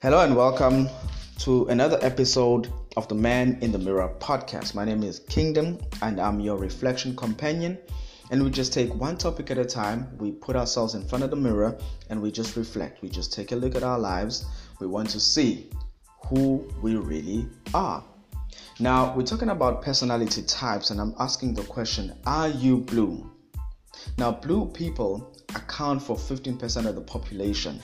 Hello and welcome to another episode of the Man in the Mirror podcast. My name is Kingdom and I'm your reflection companion. And we just take one topic at a time. We put ourselves in front of the mirror and we just reflect. We just take a look at our lives. We want to see who we really are. Now, we're talking about personality types, and I'm asking the question Are you blue? Now, blue people account for 15% of the population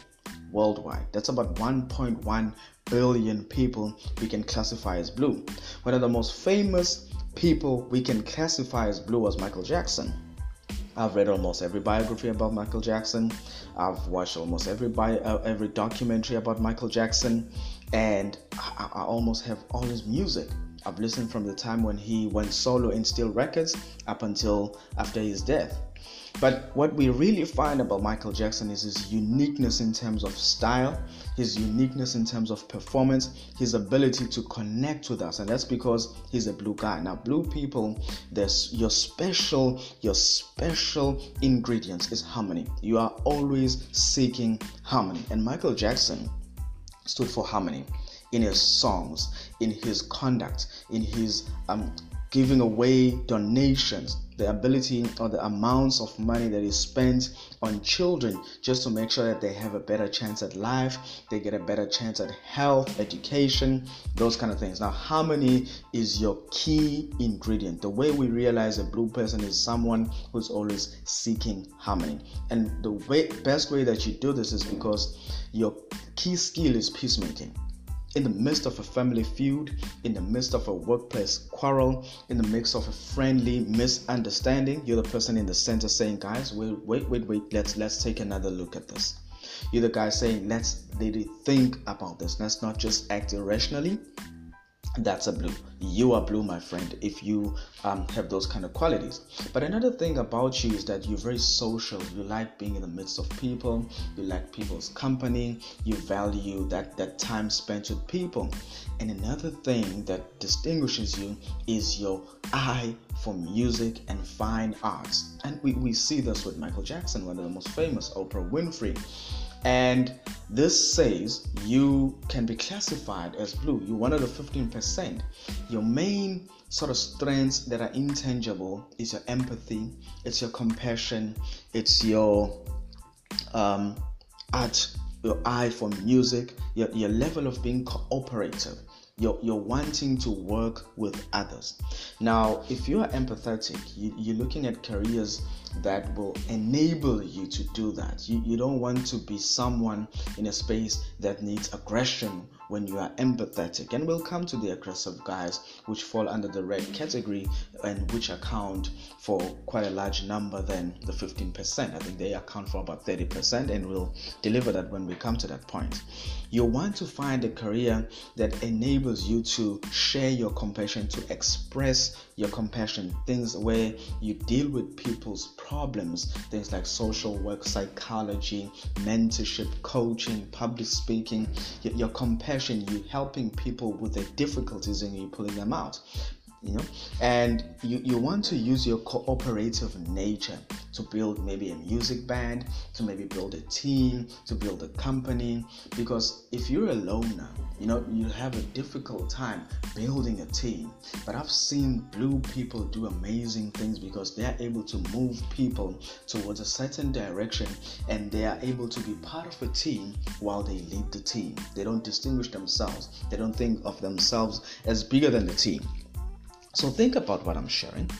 worldwide. That's about 1.1 billion people we can classify as blue. One of the most famous people we can classify as blue was Michael Jackson. I've read almost every biography about Michael Jackson. I've watched almost every bio, uh, every documentary about Michael Jackson, and I, I almost have all his music. I've listened from the time when he went solo in Steel Records up until after his death. But what we really find about Michael Jackson is his uniqueness in terms of style, his uniqueness in terms of performance, his ability to connect with us, and that's because he's a blue guy. Now, blue people, there's your special, your special ingredients is harmony. You are always seeking harmony, and Michael Jackson stood for harmony in his songs, in his conduct, in his um, giving away donations, the ability or the amounts of money that is spent on children just to make sure that they have a better chance at life, they get a better chance at health, education, those kind of things. Now, harmony is your key ingredient. The way we realize a blue person is someone who's always seeking harmony. And the way, best way that you do this is because your key skill is peacemaking in the midst of a family feud, in the midst of a workplace quarrel, in the midst of a friendly misunderstanding, you're the person in the center saying, "Guys, wait, wait, wait, wait. Let's let's take another look at this." You're the guy saying, "Let's really think about this. Let's not just act irrationally that's a blue you are blue my friend if you um, have those kind of qualities. But another thing about you is that you're very social. You like being in the midst of people. You like people's company. You value that that time spent with people. And another thing that distinguishes you is your eye for music and fine arts. And we, we see this with michael jackson one of the most famous oprah winfrey. And this says you can be classified as blue. You're one of the 15%. Your main sort of strengths that are intangible is your empathy, it's your compassion, it's your um, art, your eye for music, your, your level of being cooperative you're, you're wanting to work with others. Now, if you are empathetic, you, you're looking at careers that will enable you to do that. You, you don't want to be someone in a space that needs aggression when you are empathetic. And we'll come to the aggressive guys, which fall under the red category and which account for quite a large number than the 15%. I think they account for about 30%, and we'll deliver that when we come to that point. You want to find a career that enables you to share your compassion, to express your compassion, things where you deal with people's problems, things like social work, psychology, mentorship, coaching, public speaking, your, compassion, you helping people with their difficulties and you pulling them out you know? And you, you want to use your cooperative nature to build maybe a music band to maybe build a team to build a company because if you're a loner you know you have a difficult time building a team. But i've seen blue people do amazing things because they are able to move people towards a certain direction and they are able to be part of a team while they lead the team. They don't distinguish themselves. They don't think of themselves as bigger than the team. So think about what I'm sharing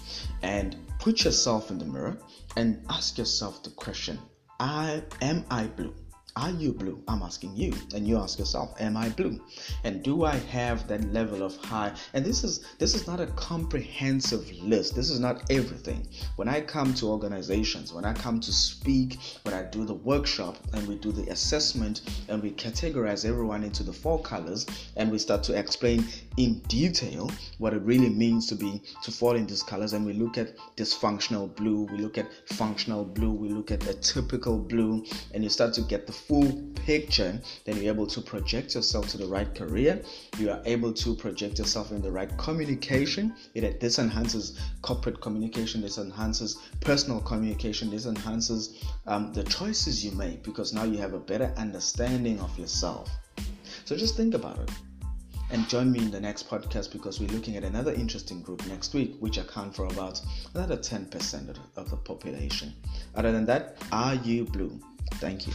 and put yourself in the mirror and ask yourself the question I am I blue? Are you blue? I'm asking you, and you ask yourself, Am I blue? And do I have that level of high? And this is this is not a comprehensive list. This is not everything. When I come to organizations, when I come to speak, when I do the workshop and we do the assessment and we categorize everyone into the four colors and we start to explain in detail what it really means to be to fall in these colors and we look at dysfunctional blue, we look at functional blue, we look at a typical blue, and you start to get the full picture, then you're able to project yourself to the right career. You are able to project yourself in the right communication. It, this enhances corporate communication, this enhances personal communication, this enhances um, the choices you make because now you have a better understanding of yourself. So just think about it. And join me in the next podcast because we're looking at another interesting group next week, which account for about another 10% of the population. Other than that, are you blue? Thank you.